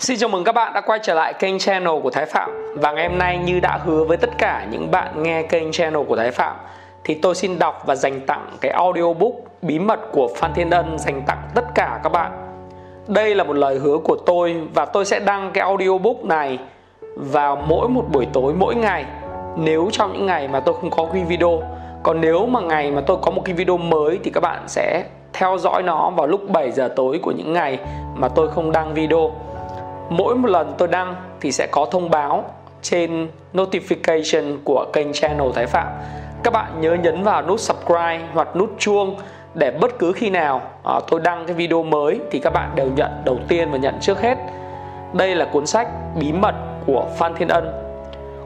Xin chào mừng các bạn đã quay trở lại kênh channel của Thái Phạm. Và ngày hôm nay như đã hứa với tất cả những bạn nghe kênh channel của Thái Phạm, Thì tôi xin đọc và dành tặng cái audiobook bí mật của Phan Thiên Ân dành tặng tất cả các bạn. Đây là một lời hứa của tôi và tôi sẽ đăng cái audiobook này vào mỗi một buổi tối, mỗi ngày. Nếu trong những ngày mà tôi không có cái video, Còn nếu mà ngày mà tôi có một cái video mới thì các bạn sẽ theo dõi nó vào lúc 7 giờ tối của những ngày mà tôi không đăng video mỗi một lần tôi đăng thì sẽ có thông báo trên notification của kênh channel Thái Phạm. Các bạn nhớ nhấn vào nút subscribe hoặc nút chuông để bất cứ khi nào à, tôi đăng cái video mới thì các bạn đều nhận đầu tiên và nhận trước hết. Đây là cuốn sách bí mật của Phan Thiên Ân.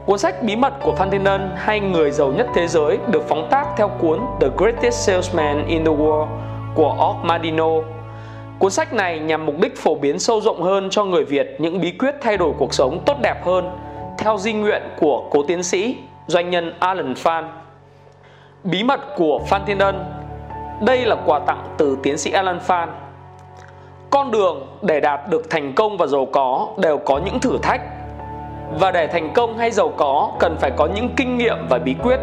Cuốn sách bí mật của Phan Thiên Ân hay người giàu nhất thế giới được phóng tác theo cuốn The Greatest Salesman in the World của Og Madino. Cuốn sách này nhằm mục đích phổ biến sâu rộng hơn cho người Việt những bí quyết thay đổi cuộc sống tốt đẹp hơn theo di nguyện của cố tiến sĩ doanh nhân Alan Phan. Bí mật của Phan Thiên Ân Đây là quà tặng từ tiến sĩ Alan Phan. Con đường để đạt được thành công và giàu có đều có những thử thách. Và để thành công hay giàu có cần phải có những kinh nghiệm và bí quyết.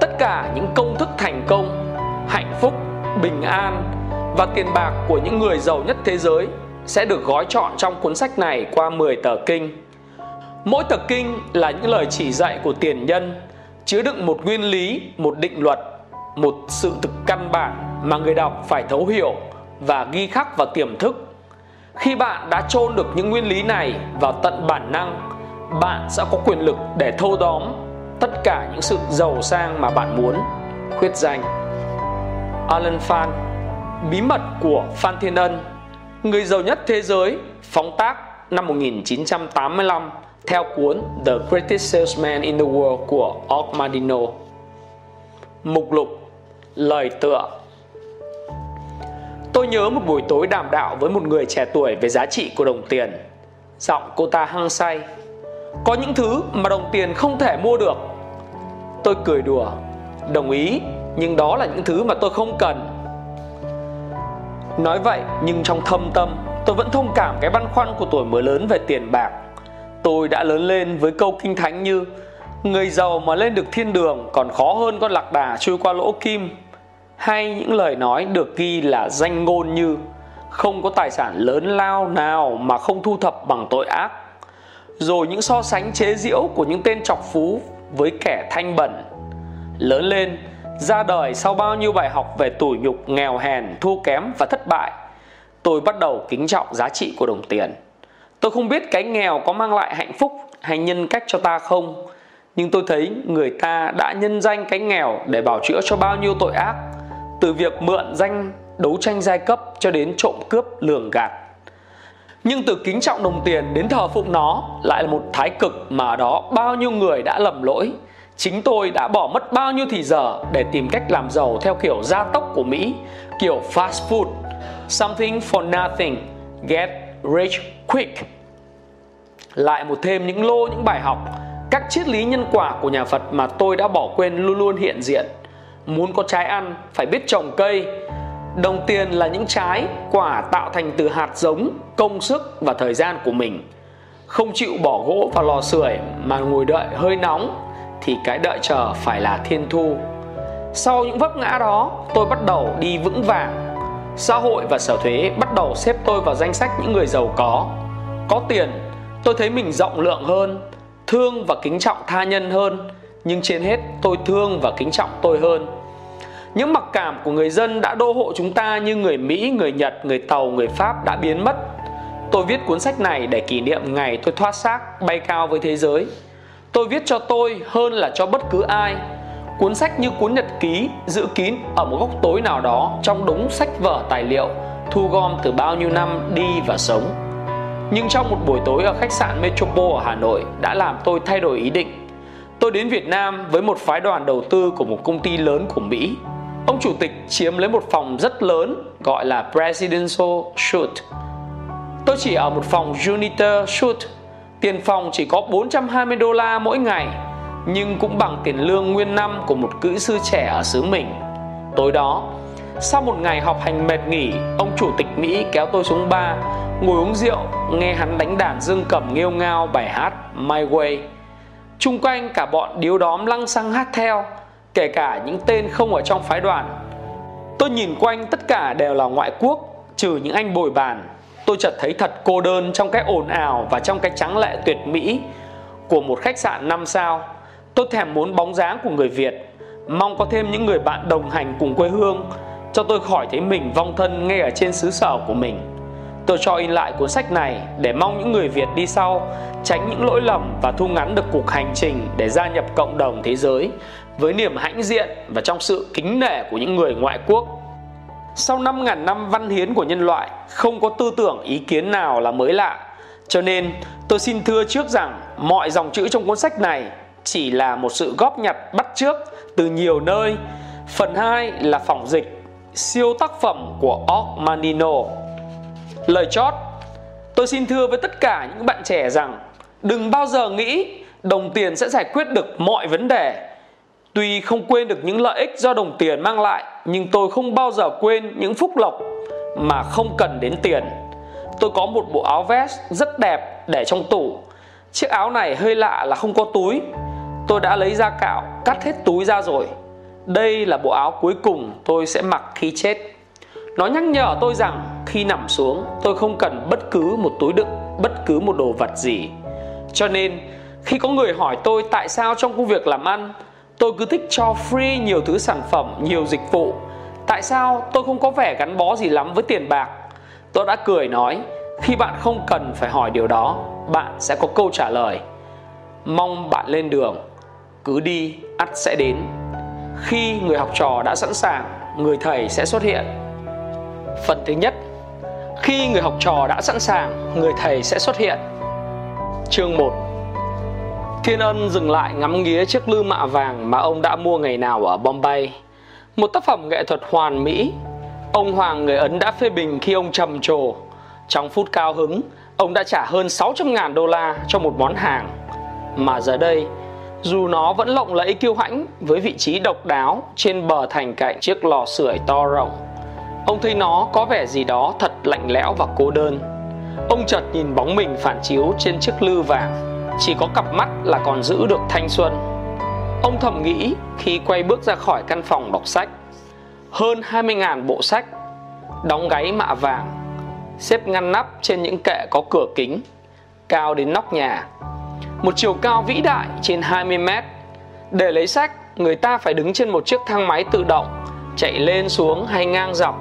Tất cả những công thức thành công, hạnh phúc, bình an, và tiền bạc của những người giàu nhất thế giới sẽ được gói chọn trong cuốn sách này qua 10 tờ kinh. Mỗi tờ kinh là những lời chỉ dạy của tiền nhân, chứa đựng một nguyên lý, một định luật, một sự thực căn bản mà người đọc phải thấu hiểu và ghi khắc vào tiềm thức. Khi bạn đã chôn được những nguyên lý này vào tận bản năng, bạn sẽ có quyền lực để thâu tóm tất cả những sự giàu sang mà bạn muốn. Khuyết danh Alan Phan Bí mật của Phan Thiên Ân, Người giàu nhất thế giới, phóng tác năm 1985 theo cuốn The Greatest Salesman in the World của Og Madino Mục lục, Lời tựa. Tôi nhớ một buổi tối đàm đạo với một người trẻ tuổi về giá trị của đồng tiền, Giọng cô ta hăng say. Có những thứ mà đồng tiền không thể mua được. Tôi cười đùa, Đồng ý, Nhưng đó là những thứ mà tôi không cần. Nói vậy, nhưng trong thâm tâm, tôi vẫn thông cảm cái băn khoăn của tuổi mới lớn về tiền bạc. Tôi đã lớn lên với câu kinh thánh như, Người giàu mà lên được thiên đường còn khó hơn con lạc đà chui qua lỗ kim. Hay những lời nói được ghi là danh ngôn như, Không có tài sản lớn lao nào mà không thu thập bằng tội ác. Rồi những so sánh chế giễu của những tên chọc phú với kẻ thanh bẩn. Lớn lên ra đời sau bao nhiêu bài học về tủi nhục, nghèo hèn, thua kém và thất bại, tôi bắt đầu kính trọng giá trị của đồng tiền. Tôi không biết cái nghèo có mang lại hạnh phúc hay nhân cách cho ta không, nhưng tôi thấy người ta đã nhân danh cái nghèo để bảo chữa cho bao nhiêu tội ác, từ việc mượn danh đấu tranh giai cấp cho đến trộm cướp lường gạt. Nhưng từ kính trọng đồng tiền đến thờ phụng nó lại là một thái cực mà ở đó bao nhiêu người đã lầm lỗi Chính tôi đã bỏ mất bao nhiêu thì giờ để tìm cách làm giàu theo kiểu gia tốc của Mỹ, kiểu fast food, something for nothing, get rich quick. Lại một thêm những lô những bài học, các triết lý nhân quả của nhà Phật mà tôi đã bỏ quên luôn luôn hiện diện. Muốn có trái ăn phải biết trồng cây. Đồng tiền là những trái, quả tạo thành từ hạt giống, công sức và thời gian của mình. Không chịu bỏ gỗ vào lò sưởi mà ngồi đợi hơi nóng thì cái đợi chờ phải là thiên thu. Sau những vấp ngã đó, tôi bắt đầu đi vững vàng. Xã hội và sở thuế bắt đầu xếp tôi vào danh sách những người giàu có. Có tiền, tôi thấy mình rộng lượng hơn, thương và kính trọng tha nhân hơn, nhưng trên hết tôi thương và kính trọng tôi hơn. Những mặc cảm của người dân đã đô hộ chúng ta như người mỹ, người nhật, người tàu, người pháp đã biến mất. Tôi viết cuốn sách này để kỷ niệm ngày tôi thoát xác, bay cao với thế giới. Tôi viết cho tôi hơn là cho bất cứ ai Cuốn sách như cuốn nhật ký giữ kín ở một góc tối nào đó trong đống sách vở tài liệu, thu gom từ bao nhiêu năm đi và sống. Nhưng trong một buổi tối ở khách sạn Metropole ở Hà Nội đã làm tôi thay đổi ý định. Tôi đến Việt Nam với một phái đoàn đầu tư của một công ty lớn của Mỹ. Ông chủ tịch chiếm lấy một phòng rất lớn, gọi là Presidential Suite. Tôi chỉ ở một phòng junior Suite Tiền phòng chỉ có 420 đô la mỗi ngày Nhưng cũng bằng tiền lương nguyên năm của một kỹ sư trẻ ở xứ mình Tối đó Sau một ngày học hành mệt nghỉ, ông chủ tịch Mỹ kéo tôi xuống bar, ngồi uống rượu, nghe hắn đánh đàn dương cầm nghêu ngao bài hát My Way. Trung quanh cả bọn điếu đóm lăng xăng hát theo, kể cả những tên không ở trong phái đoàn. Tôi nhìn quanh tất cả đều là ngoại quốc, trừ những anh bồi bàn. Tôi chợt thấy thật cô đơn trong cái ồn ào và trong cái trắng lệ tuyệt mỹ của một khách sạn 5 sao. Tôi thèm muốn bóng dáng của người Việt, mong có thêm những người bạn đồng hành cùng quê hương cho tôi khỏi thấy mình vong thân ngay ở trên xứ sở của mình. Tôi cho in lại cuốn sách này để mong những người Việt đi sau tránh những lỗi lầm và thu ngắn được cuộc hành trình để gia nhập cộng đồng thế giới với niềm hãnh diện và trong sự kính nể của những người ngoại quốc. Sau 5.000 năm văn hiến của nhân loại, không có tư tưởng ý kiến nào là mới lạ. Cho nên, tôi xin thưa trước rằng mọi dòng chữ trong cuốn sách này chỉ là một sự góp nhặt bắt trước từ nhiều nơi. Phần 2 là phỏng dịch siêu tác phẩm của Ormanino. Lời chót Tôi xin thưa với tất cả những bạn trẻ rằng đừng bao giờ nghĩ đồng tiền sẽ giải quyết được mọi vấn đề. Tuy không quên được những lợi ích do đồng tiền mang lại, nhưng tôi không bao giờ quên những phúc lộc mà không cần đến tiền. Tôi có một bộ áo vest rất đẹp để trong tủ. Chiếc áo này hơi lạ là không có túi. Tôi đã lấy ra cạo, cắt hết túi ra rồi. Đây là bộ áo cuối cùng tôi sẽ mặc khi chết. Nó nhắc nhở tôi rằng khi nằm xuống tôi không cần bất cứ một túi đựng bất cứ một đồ vật gì. Cho nên khi có người hỏi tôi tại sao trong công việc làm ăn tôi cứ thích cho free nhiều thứ sản phẩm, nhiều dịch vụ. Tại sao tôi không có vẻ gắn bó gì lắm với tiền bạc? Tôi đã cười nói, khi bạn không cần phải hỏi điều đó, bạn sẽ có câu trả lời. Mong bạn lên đường, cứ đi, ắt sẽ đến. Khi người học trò đã sẵn sàng, người thầy sẽ xuất hiện. Phần thứ nhất, khi người học trò đã sẵn sàng, người thầy sẽ xuất hiện. Chương 1 Thiên Ân dừng lại ngắm nghía chiếc lư mạ vàng mà ông đã mua ngày nào ở Bombay. Một tác phẩm nghệ thuật hoàn mỹ. Ông Hoàng người Ấn đã phê bình khi ông trầm trồ. Trong phút cao hứng, ông đã trả hơn 600.000 đô la cho một món hàng. Mà giờ đây, dù nó vẫn lộng lẫy kiêu hãnh với vị trí độc đáo trên bờ thành cạnh chiếc lò sưởi to rộng, ông thấy nó có vẻ gì đó thật lạnh lẽo và cô đơn. Ông chợt nhìn bóng mình phản chiếu trên chiếc lư vàng, chỉ có cặp mắt là còn giữ được thanh xuân. Ông thầm nghĩ khi quay bước ra khỏi căn phòng đọc sách. Hơn 20.000 bộ sách, đóng gáy mạ vàng, xếp ngăn nắp trên những kệ có cửa kính, cao đến nóc nhà một chiều cao vĩ đại trên 20 mét. Để lấy sách, người ta phải đứng trên một chiếc thang máy tự động, chạy lên xuống hay ngang dọc.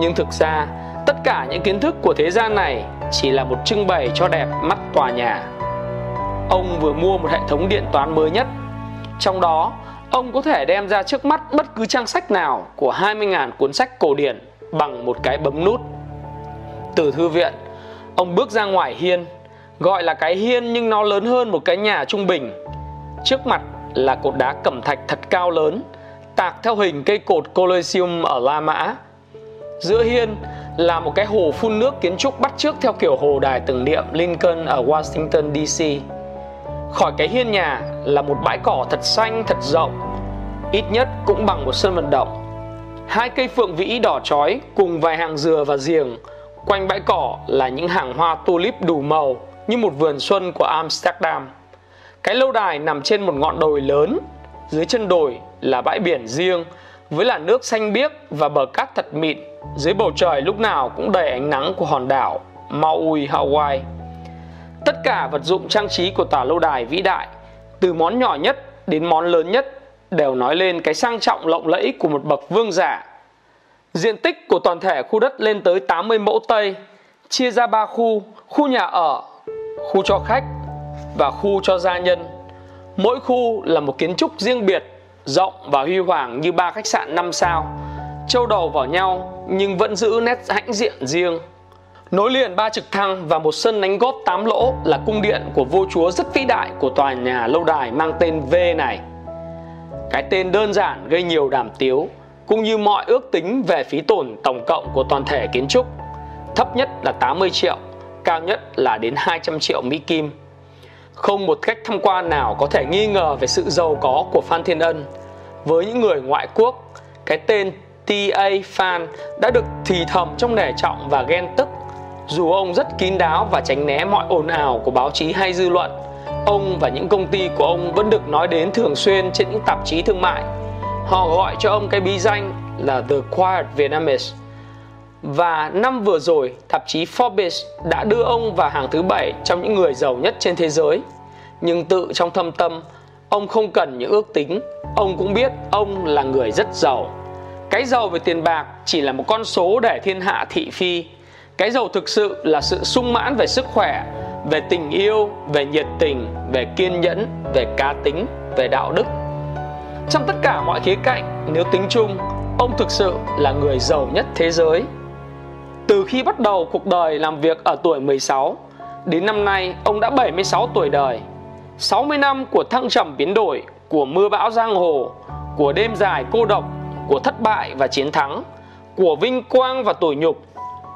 Nhưng thực ra, tất cả những kiến thức của thế gian này chỉ là một trưng bày cho đẹp mắt tòa nhà. Ông vừa mua một hệ thống điện toán mới nhất. Trong đó, ông có thể đem ra trước mắt bất cứ trang sách nào của 20.000 cuốn sách cổ điển bằng một cái bấm nút. Từ thư viện, ông bước ra ngoài hiên Gọi là cái hiên nhưng nó lớn hơn một cái nhà trung bình Trước mặt là cột đá cẩm thạch thật cao lớn Tạc theo hình cây cột Colosseum ở La Mã Giữa hiên là một cái hồ phun nước kiến trúc bắt chước theo kiểu hồ đài tưởng niệm Lincoln ở Washington DC Khỏi cái hiên nhà là một bãi cỏ thật xanh thật rộng Ít nhất cũng bằng một sân vận động Hai cây phượng vĩ đỏ chói cùng vài hàng dừa và giềng Quanh bãi cỏ là những hàng hoa tulip đủ màu như một vườn xuân của Amsterdam. Cái lâu đài nằm trên một ngọn đồi lớn, dưới chân đồi là bãi biển riêng với làn nước xanh biếc và bờ cát thật mịn. Dưới bầu trời lúc nào cũng đầy ánh nắng của hòn đảo Maui, Hawaii. Tất cả vật dụng trang trí của tòa lâu đài vĩ đại, từ món nhỏ nhất đến món lớn nhất đều nói lên cái sang trọng lộng lẫy của một bậc vương giả. Diện tích của toàn thể khu đất lên tới 80 mẫu Tây, chia ra 3 khu, khu nhà ở, khu cho khách và khu cho gia nhân. Mỗi khu là một kiến trúc riêng biệt, rộng và huy hoàng như ba khách sạn 5 sao, châu đầu vào nhau nhưng vẫn giữ nét hãnh diện riêng. Nối liền ba trực thăng và một sân đánh góp 8 lỗ là cung điện của vua chúa rất vĩ đại của tòa nhà lâu đài mang tên V này. Cái tên đơn giản gây nhiều đàm tiếu, cũng như mọi ước tính về phí tổn tổng cộng của toàn thể kiến trúc. Thấp nhất là 80 triệu cao nhất là đến 200 triệu Mỹ Kim. Không một khách tham quan nào có thể nghi ngờ về sự giàu có của Phan Thiên Ân. Với những người ngoại quốc, cái tên T.A. Fan đã được thì thầm trong nể trọng và ghen tức. Dù ông rất kín đáo và tránh né mọi ồn ào của báo chí hay dư luận, ông và những công ty của ông vẫn được nói đến thường xuyên trên những tạp chí thương mại. Họ gọi cho ông cái bí danh là The Quiet Vietnamese. Và năm vừa rồi, tạp chí Forbes đã đưa ông vào hàng thứ bảy trong những người giàu nhất trên thế giới. Nhưng tự trong thâm tâm, ông không cần những ước tính, ông cũng biết ông là người rất giàu. Cái giàu về tiền bạc chỉ là một con số để thiên hạ thị phi. Cái giàu thực sự là sự sung mãn về sức khỏe, về tình yêu, về nhiệt tình, về kiên nhẫn, về cá tính, về đạo đức. Trong tất cả mọi khía cạnh, nếu tính chung, ông thực sự là người giàu nhất thế giới. Từ khi bắt đầu cuộc đời làm việc ở tuổi 16, đến năm nay ông đã 76 tuổi đời. 60 năm của thăng trầm biến đổi, của mưa bão giang hồ, của đêm dài cô độc, của thất bại và chiến thắng, của vinh quang và tủi nhục,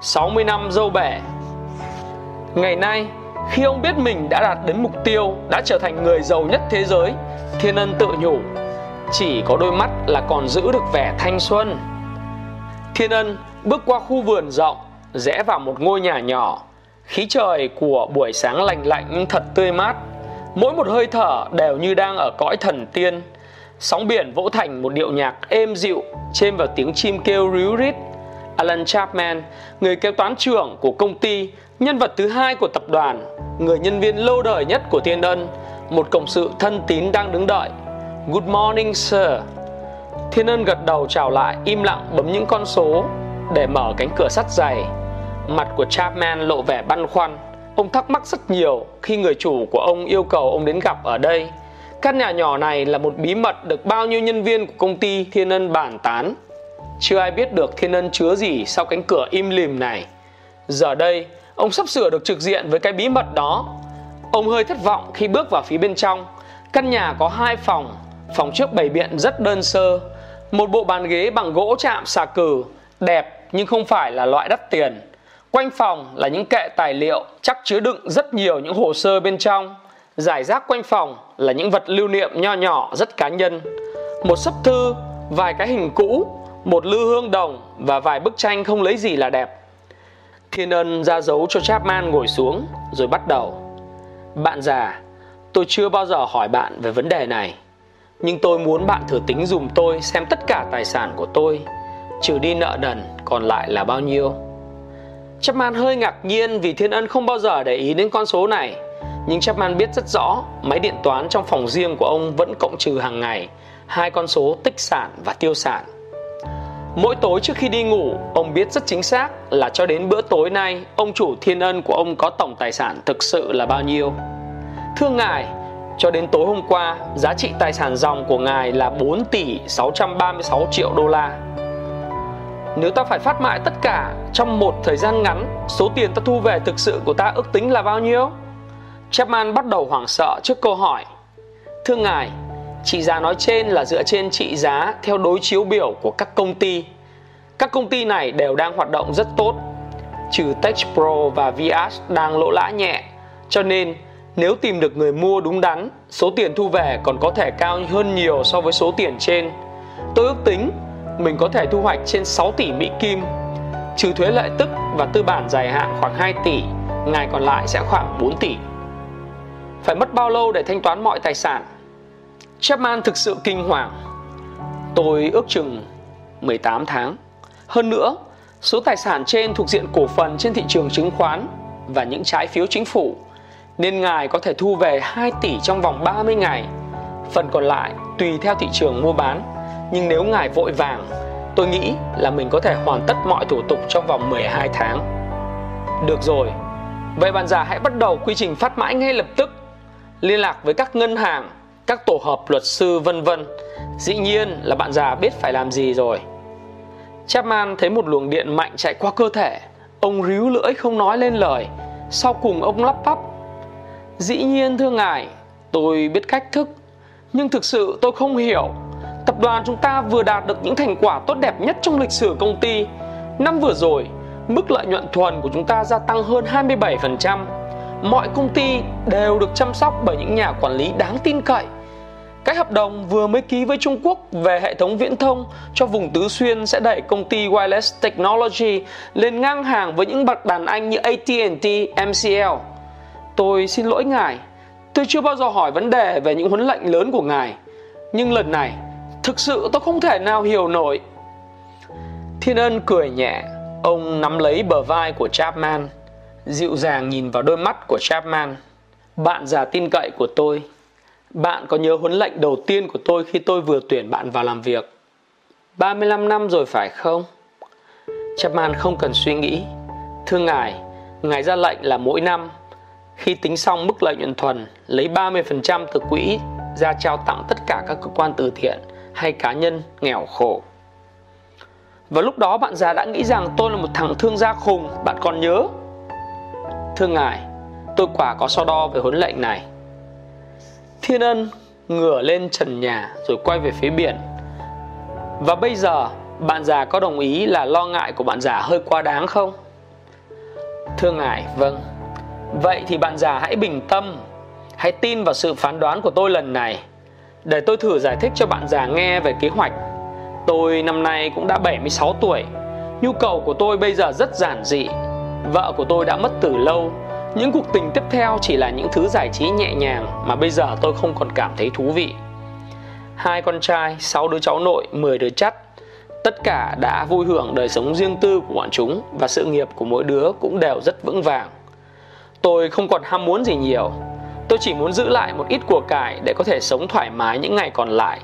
60 năm dâu bẻ. Ngày nay, khi ông biết mình đã đạt đến mục tiêu, đã trở thành người giàu nhất thế giới, Thiên Ân tự nhủ, chỉ có đôi mắt là còn giữ được vẻ thanh xuân. Thiên Ân bước qua khu vườn rộng, rẽ vào một ngôi nhà nhỏ. Khí trời của buổi sáng lành lạnh thật tươi mát. Mỗi một hơi thở đều như đang ở cõi thần tiên. Sóng biển vỗ thành một điệu nhạc êm dịu, chêm vào tiếng chim kêu ríu rít. Alan Chapman, người kế toán trưởng của công ty, nhân vật thứ hai của tập đoàn, người nhân viên lâu đời nhất của Thiên Ân, một cộng sự thân tín đang đứng đợi. Good morning, sir. Thiên Ân gật đầu chào lại, im lặng bấm những con số để mở cánh cửa sắt dày. Mặt của Chapman lộ vẻ băn khoăn. Ông thắc mắc rất nhiều khi người chủ của ông yêu cầu ông đến gặp ở đây. Căn nhà nhỏ này là một bí mật được bao nhiêu nhân viên của công ty Thiên Ân bàn tán. Chưa ai biết được Thiên Ân chứa gì sau cánh cửa im lìm này. Giờ đây, ông sắp sửa được trực diện với cái bí mật đó. Ông hơi thất vọng khi bước vào phía bên trong. Căn nhà có hai phòng, phòng trước bày biện rất đơn sơ. Một bộ bàn ghế bằng gỗ chạm xà cừ, đẹp nhưng không phải là loại đắt tiền. Quanh phòng là những kệ tài liệu chắc chứa đựng rất nhiều những hồ sơ bên trong. Giải rác quanh phòng là những vật lưu niệm nho nhỏ rất cá nhân. Một sấp thư, vài cái hình cũ, một lư hương đồng và vài bức tranh không lấy gì là đẹp. Thiên ân ra dấu cho Chapman ngồi xuống rồi bắt đầu. Bạn già, tôi chưa bao giờ hỏi bạn về vấn đề này. Nhưng tôi muốn bạn thử tính dùm tôi xem tất cả tài sản của tôi Trừ đi nợ nần còn lại là bao nhiêu Chapman hơi ngạc nhiên vì Thiên Ân không bao giờ để ý đến con số này Nhưng Chapman biết rất rõ Máy điện toán trong phòng riêng của ông vẫn cộng trừ hàng ngày Hai con số tích sản và tiêu sản Mỗi tối trước khi đi ngủ Ông biết rất chính xác là cho đến bữa tối nay Ông chủ Thiên Ân của ông có tổng tài sản thực sự là bao nhiêu Thưa ngài cho đến tối hôm qua, giá trị tài sản dòng của ngài là 4 tỷ 636 triệu đô la. Nếu ta phải phát mại tất cả trong một thời gian ngắn, số tiền ta thu về thực sự của ta ước tính là bao nhiêu? Chapman bắt đầu hoảng sợ trước câu hỏi. Thưa ngài, trị giá nói trên là dựa trên trị giá theo đối chiếu biểu của các công ty. Các công ty này đều đang hoạt động rất tốt, trừ TechPro và Vias đang lỗ lã nhẹ, cho nên nếu tìm được người mua đúng đắn, số tiền thu về còn có thể cao hơn nhiều so với số tiền trên. Tôi ước tính mình có thể thu hoạch trên 6 tỷ Mỹ Kim, trừ thuế lợi tức và tư bản dài hạn khoảng 2 tỷ, ngày còn lại sẽ khoảng 4 tỷ. Phải mất bao lâu để thanh toán mọi tài sản? Chapman thực sự kinh hoàng. Tôi ước chừng 18 tháng. Hơn nữa, số tài sản trên thuộc diện cổ phần trên thị trường chứng khoán và những trái phiếu chính phủ nên ngài có thể thu về 2 tỷ trong vòng 30 ngày. Phần còn lại tùy theo thị trường mua bán, nhưng nếu ngài vội vàng, tôi nghĩ là mình có thể hoàn tất mọi thủ tục trong vòng 12 tháng. Được rồi, vậy bạn già hãy bắt đầu quy trình phát mãi ngay lập tức. Liên lạc với các ngân hàng, các tổ hợp luật sư vân vân. Dĩ nhiên là bạn già biết phải làm gì rồi. Chapman thấy một luồng điện mạnh chạy qua cơ thể. Ông ríu lưỡi không nói lên lời. Sau cùng ông lắp bắp Dĩ nhiên thưa ngài, tôi biết cách thức, nhưng thực sự tôi không hiểu. Tập đoàn chúng ta vừa đạt được những thành quả tốt đẹp nhất trong lịch sử công ty. Năm vừa rồi, mức lợi nhuận thuần của chúng ta gia tăng hơn 27%. Mọi công ty đều được chăm sóc bởi những nhà quản lý đáng tin cậy. Cái hợp đồng vừa mới ký với Trung Quốc về hệ thống viễn thông cho vùng Tứ Xuyên sẽ đẩy công ty Wireless Technology lên ngang hàng với những bậc đàn anh như AT&T, MCL. Tôi xin lỗi ngài, tôi chưa bao giờ hỏi vấn đề về những huấn lệnh lớn của ngài. Nhưng lần này, thực sự tôi không thể nào hiểu nổi. Thiên Ân cười nhẹ, ông nắm lấy bờ vai của Chapman, dịu dàng nhìn vào đôi mắt của Chapman. Bạn già tin cậy của tôi, bạn có nhớ huấn lệnh đầu tiên của tôi khi tôi vừa tuyển bạn vào làm việc? 35 năm rồi phải không? Chapman không cần suy nghĩ. Thưa ngài, ngài ra lệnh là mỗi năm khi tính xong mức lợi nhuận thuần lấy 30% từ quỹ ra trao tặng tất cả các cơ quan từ thiện hay cá nhân nghèo khổ. Và lúc đó bạn già đã nghĩ rằng tôi là một thằng thương gia khùng, bạn còn nhớ? Thưa ngài, tôi quả có so đo về huấn lệnh này. Thiên Ân ngửa lên trần nhà rồi quay về phía biển. Và bây giờ, bạn già có đồng ý là lo ngại của bạn già hơi quá đáng không? Thưa ngài, vâng. Vậy thì bạn già hãy bình tâm, hãy tin vào sự phán đoán của tôi lần này. Để tôi thử giải thích cho bạn già nghe về kế hoạch. Tôi năm nay cũng đã 76 tuổi. Nhu cầu của tôi bây giờ rất giản dị. Vợ của tôi đã mất từ lâu những cuộc tình tiếp theo chỉ là những thứ giải trí nhẹ nhàng mà bây giờ tôi không còn cảm thấy thú vị. Hai con trai, sáu đứa cháu nội, 10 đứa chắt. Tất cả đã vui hưởng đời sống riêng tư của bọn chúng và sự nghiệp của mỗi đứa cũng đều rất vững vàng. Tôi không còn ham muốn gì nhiều. Tôi chỉ muốn giữ lại một ít của cải để có thể sống thoải mái những ngày còn lại.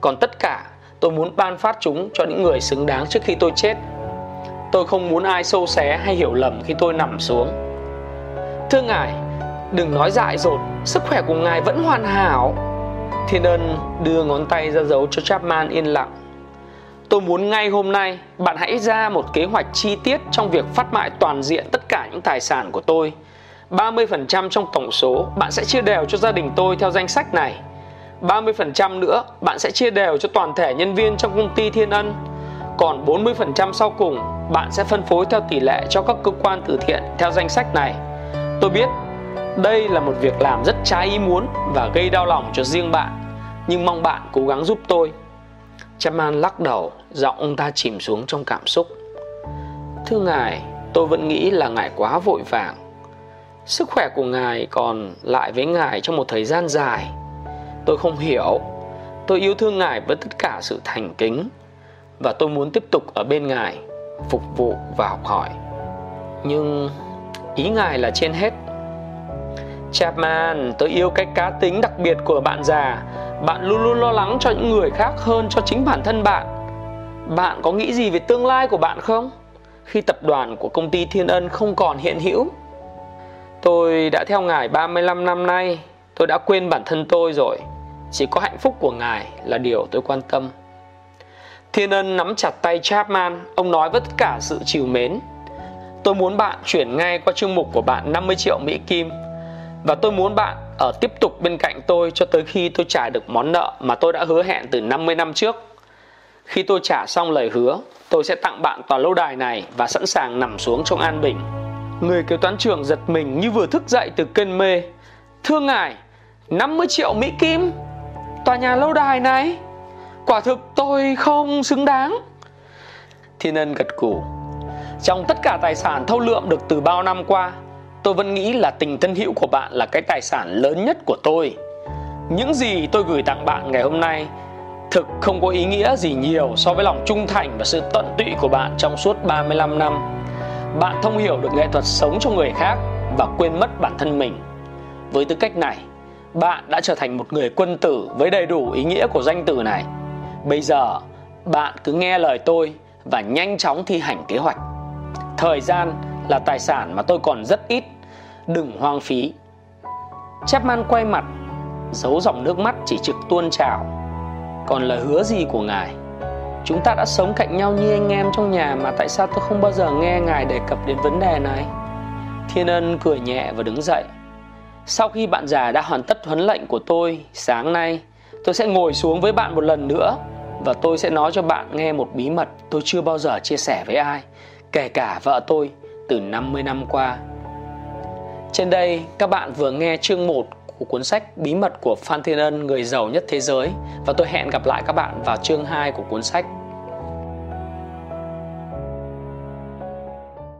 Còn tất cả, tôi muốn ban phát chúng cho những người xứng đáng trước khi tôi chết. Tôi không muốn ai sâu xé hay hiểu lầm khi tôi nằm xuống Thưa ngài, đừng nói dại dột, sức khỏe của ngài vẫn hoàn hảo. Thiên ân đưa ngón tay ra dấu cho Chapman yên lặng. Tôi muốn ngay hôm nay bạn hãy ra một kế hoạch chi tiết trong việc phát mại toàn diện tất cả những tài sản của tôi. 30% trong tổng số bạn sẽ chia đều cho gia đình tôi theo danh sách này. 30% nữa bạn sẽ chia đều cho toàn thể nhân viên trong công ty Thiên Ân. Còn 40% sau cùng bạn sẽ phân phối theo tỷ lệ cho các cơ quan từ thiện theo danh sách này. Tôi biết đây là một việc làm rất trái ý muốn và gây đau lòng cho riêng bạn, nhưng mong bạn cố gắng giúp tôi. Chapman lắc đầu, giọng ông ta chìm xuống trong cảm xúc. Thưa ngài, tôi vẫn nghĩ là ngài quá vội vàng. Sức khỏe của ngài còn lại với ngài trong một thời gian dài. Tôi không hiểu. Tôi yêu thương ngài với tất cả sự thành kính và tôi muốn tiếp tục ở bên ngài, phục vụ và học hỏi. Nhưng ý ngài là trên hết. Chapman, tôi yêu cái cá tính đặc biệt của bạn già. Bạn luôn luôn lo lắng cho những người khác hơn cho chính bản thân bạn. Bạn có nghĩ gì về tương lai của bạn không? Khi tập đoàn của công ty Thiên Ân không còn hiện hữu. Tôi đã theo ngài 35 năm nay. Tôi đã quên bản thân tôi rồi. Chỉ có hạnh phúc của ngài là điều tôi quan tâm. Thiên Ân nắm chặt tay Chapman. Ông nói với tất cả sự chiều mến. Tôi muốn bạn chuyển ngay qua chương mục của bạn 50 triệu Mỹ Kim. Và tôi muốn bạn ở tiếp tục bên cạnh tôi cho tới khi tôi trả được món nợ mà tôi đã hứa hẹn từ 50 năm trước. Khi tôi trả xong lời hứa, tôi sẽ tặng bạn tòa lâu đài này và sẵn sàng nằm xuống trong an bình. Người kế toán trưởng giật mình như vừa thức dậy từ cơn mê. Thưa ngài, 50 triệu Mỹ Kim? Tòa nhà lâu đài này? Quả thực tôi không xứng đáng. Thiên ân gật cù trong tất cả tài sản thâu lượm được từ bao năm qua, tôi vẫn nghĩ là tình thân hữu của bạn là cái tài sản lớn nhất của tôi. Những gì tôi gửi tặng bạn ngày hôm nay thực không có ý nghĩa gì nhiều so với lòng trung thành và sự tận tụy của bạn trong suốt 35 năm. Bạn thông hiểu được nghệ thuật sống cho người khác và quên mất bản thân mình. Với tư cách này, bạn đã trở thành một người quân tử với đầy đủ ý nghĩa của danh từ này. Bây giờ, bạn cứ nghe lời tôi và nhanh chóng thi hành kế hoạch. Thời gian là tài sản mà tôi còn rất ít. Đừng hoang phí. Chapman quay mặt, Giấu dòng nước mắt chỉ trực tuôn trào. Còn lời hứa gì của ngài? Chúng ta đã sống cạnh nhau như anh em trong nhà Mà tại sao tôi không bao giờ nghe ngài đề cập đến vấn đề này? Thiên ân cười nhẹ và đứng dậy. Sau khi bạn già đã hoàn tất huấn lệnh của tôi, Sáng nay, tôi sẽ ngồi xuống với bạn một lần nữa Và tôi sẽ nói cho bạn nghe một bí mật tôi chưa bao giờ chia sẻ với ai kể cả vợ tôi từ 50 năm qua. Trên đây các bạn vừa nghe chương 1 của cuốn sách Bí mật của Phan Thiên Ân, người giàu nhất thế giới và tôi hẹn gặp lại các bạn vào chương 2 của cuốn sách